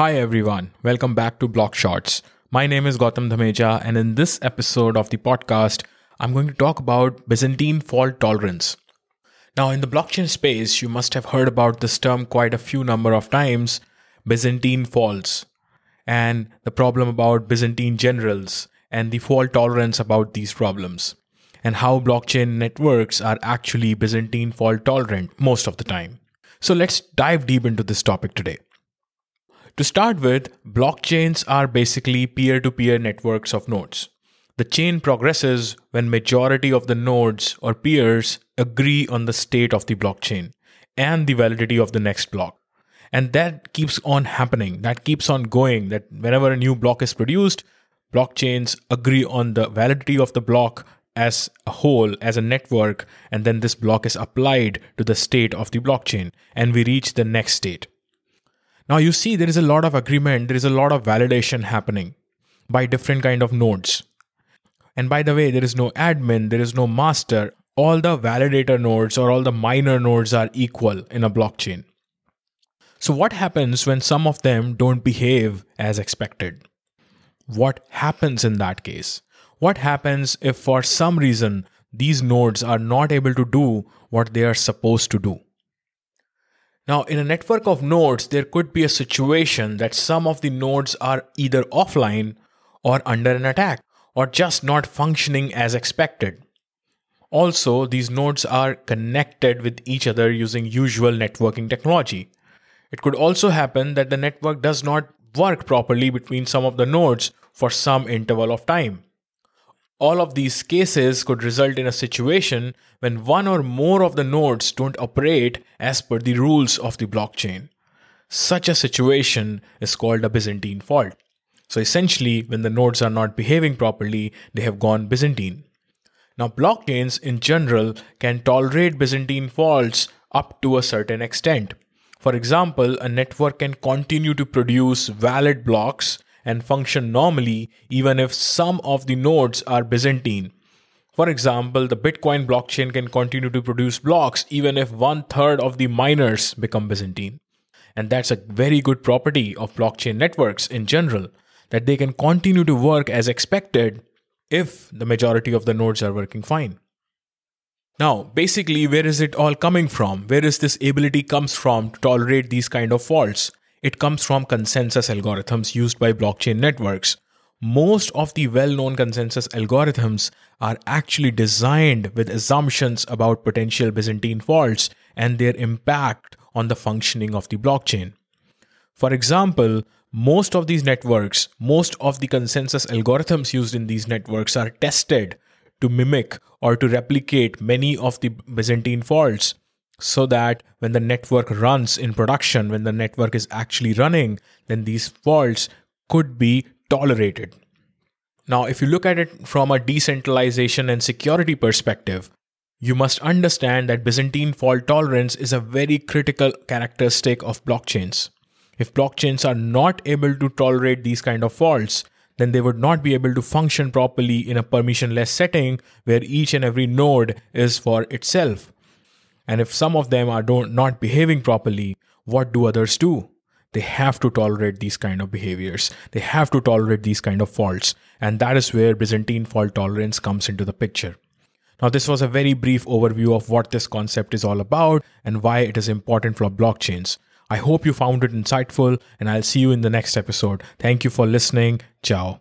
Hi everyone, welcome back to Block Shots. My name is Gautam Dhameja, and in this episode of the podcast, I'm going to talk about Byzantine fault tolerance. Now, in the blockchain space, you must have heard about this term quite a few number of times Byzantine faults, and the problem about Byzantine generals, and the fault tolerance about these problems, and how blockchain networks are actually Byzantine fault tolerant most of the time. So, let's dive deep into this topic today. To start with, blockchains are basically peer to peer networks of nodes. The chain progresses when majority of the nodes or peers agree on the state of the blockchain and the validity of the next block. And that keeps on happening. That keeps on going that whenever a new block is produced, blockchains agree on the validity of the block as a whole, as a network, and then this block is applied to the state of the blockchain, and we reach the next state. Now you see there is a lot of agreement, there is a lot of validation happening by different kind of nodes. And by the way, there is no admin, there is no master. All the validator nodes or all the miner nodes are equal in a blockchain. So what happens when some of them don't behave as expected? What happens in that case? What happens if for some reason these nodes are not able to do what they are supposed to do? Now, in a network of nodes, there could be a situation that some of the nodes are either offline or under an attack or just not functioning as expected. Also, these nodes are connected with each other using usual networking technology. It could also happen that the network does not work properly between some of the nodes for some interval of time. All of these cases could result in a situation when one or more of the nodes don't operate as per the rules of the blockchain. Such a situation is called a Byzantine fault. So essentially, when the nodes are not behaving properly, they have gone Byzantine. Now, blockchains in general can tolerate Byzantine faults up to a certain extent. For example, a network can continue to produce valid blocks and function normally even if some of the nodes are Byzantine. For example, the Bitcoin blockchain can continue to produce blocks even if one third of the miners become Byzantine. And that's a very good property of blockchain networks in general, that they can continue to work as expected if the majority of the nodes are working fine. Now, basically, where is it all coming from? Where is this ability comes from to tolerate these kind of faults? It comes from consensus algorithms used by blockchain networks. Most of the well known consensus algorithms are actually designed with assumptions about potential Byzantine faults and their impact on the functioning of the blockchain. For example, most of these networks, most of the consensus algorithms used in these networks are tested to mimic or to replicate many of the Byzantine faults so that when the network runs in production, when the network is actually running, then these faults could be tolerated. Now, if you look at it from a decentralization and security perspective, you must understand that Byzantine fault tolerance is a very critical characteristic of blockchains. If blockchains are not able to tolerate these kind of faults, then they would not be able to function properly in a permissionless setting where each and every node is for itself. And if some of them are don't, not behaving properly, what do others do? They have to tolerate these kind of behaviors. They have to tolerate these kind of faults. And that is where Byzantine fault tolerance comes into the picture. Now, this was a very brief overview of what this concept is all about and why it is important for blockchains. I hope you found it insightful, and I'll see you in the next episode. Thank you for listening. Ciao.